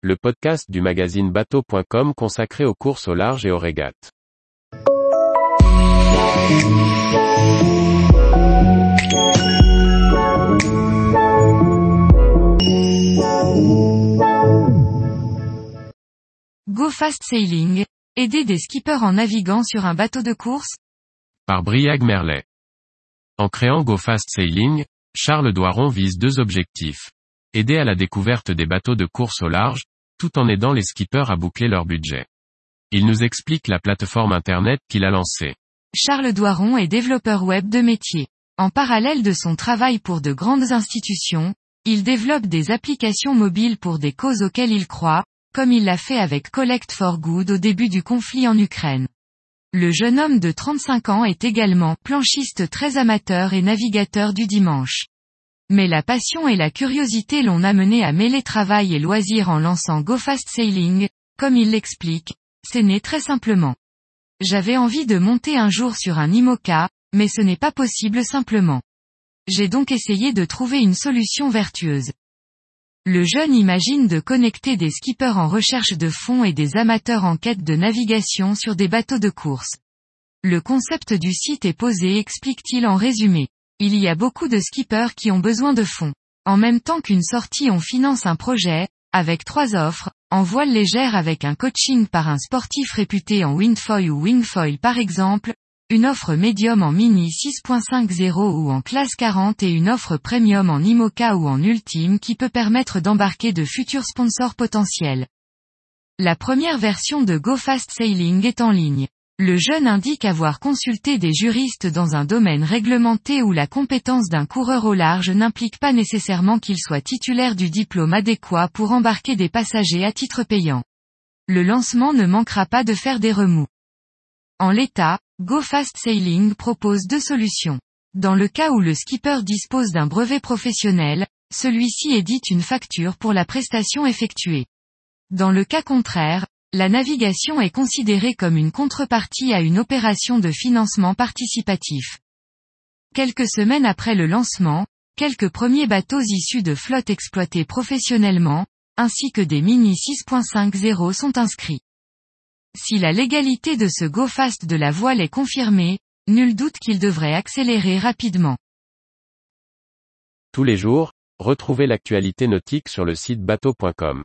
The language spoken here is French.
le podcast du magazine bateau.com consacré aux courses au large et aux régates. Go Fast Sailing, aider des skippers en naviguant sur un bateau de course? Par Briag Merlet. En créant Go Fast Sailing, Charles Doiron vise deux objectifs. Aider à la découverte des bateaux de course au large, tout en aidant les skippers à boucler leur budget. Il nous explique la plateforme internet qu'il a lancée. Charles Doiron est développeur web de métier. En parallèle de son travail pour de grandes institutions, il développe des applications mobiles pour des causes auxquelles il croit, comme il l'a fait avec Collect for Good au début du conflit en Ukraine. Le jeune homme de 35 ans est également planchiste très amateur et navigateur du dimanche. Mais la passion et la curiosité l'ont amené à mêler travail et loisirs en lançant Go Fast Sailing, comme il l'explique, c'est né très simplement. J'avais envie de monter un jour sur un IMOCA, mais ce n'est pas possible simplement. J'ai donc essayé de trouver une solution vertueuse. Le jeune imagine de connecter des skippers en recherche de fond et des amateurs en quête de navigation sur des bateaux de course. Le concept du site est posé explique-t-il en résumé. Il y a beaucoup de skippers qui ont besoin de fonds. En même temps qu'une sortie on finance un projet, avec trois offres, en voile légère avec un coaching par un sportif réputé en windfoil ou wingfoil par exemple, une offre médium en mini 6.50 ou en classe 40 et une offre premium en IMOCA ou en ultime qui peut permettre d'embarquer de futurs sponsors potentiels. La première version de Go Fast Sailing est en ligne. Le jeune indique avoir consulté des juristes dans un domaine réglementé où la compétence d'un coureur au large n'implique pas nécessairement qu'il soit titulaire du diplôme adéquat pour embarquer des passagers à titre payant. Le lancement ne manquera pas de faire des remous. En l'état, Go Fast Sailing propose deux solutions. Dans le cas où le skipper dispose d'un brevet professionnel, celui-ci édite une facture pour la prestation effectuée. Dans le cas contraire, la navigation est considérée comme une contrepartie à une opération de financement participatif. Quelques semaines après le lancement, quelques premiers bateaux issus de flottes exploitées professionnellement, ainsi que des Mini 6.50 sont inscrits. Si la légalité de ce go fast de la voile est confirmée, nul doute qu'il devrait accélérer rapidement. Tous les jours, retrouvez l'actualité nautique sur le site bateau.com.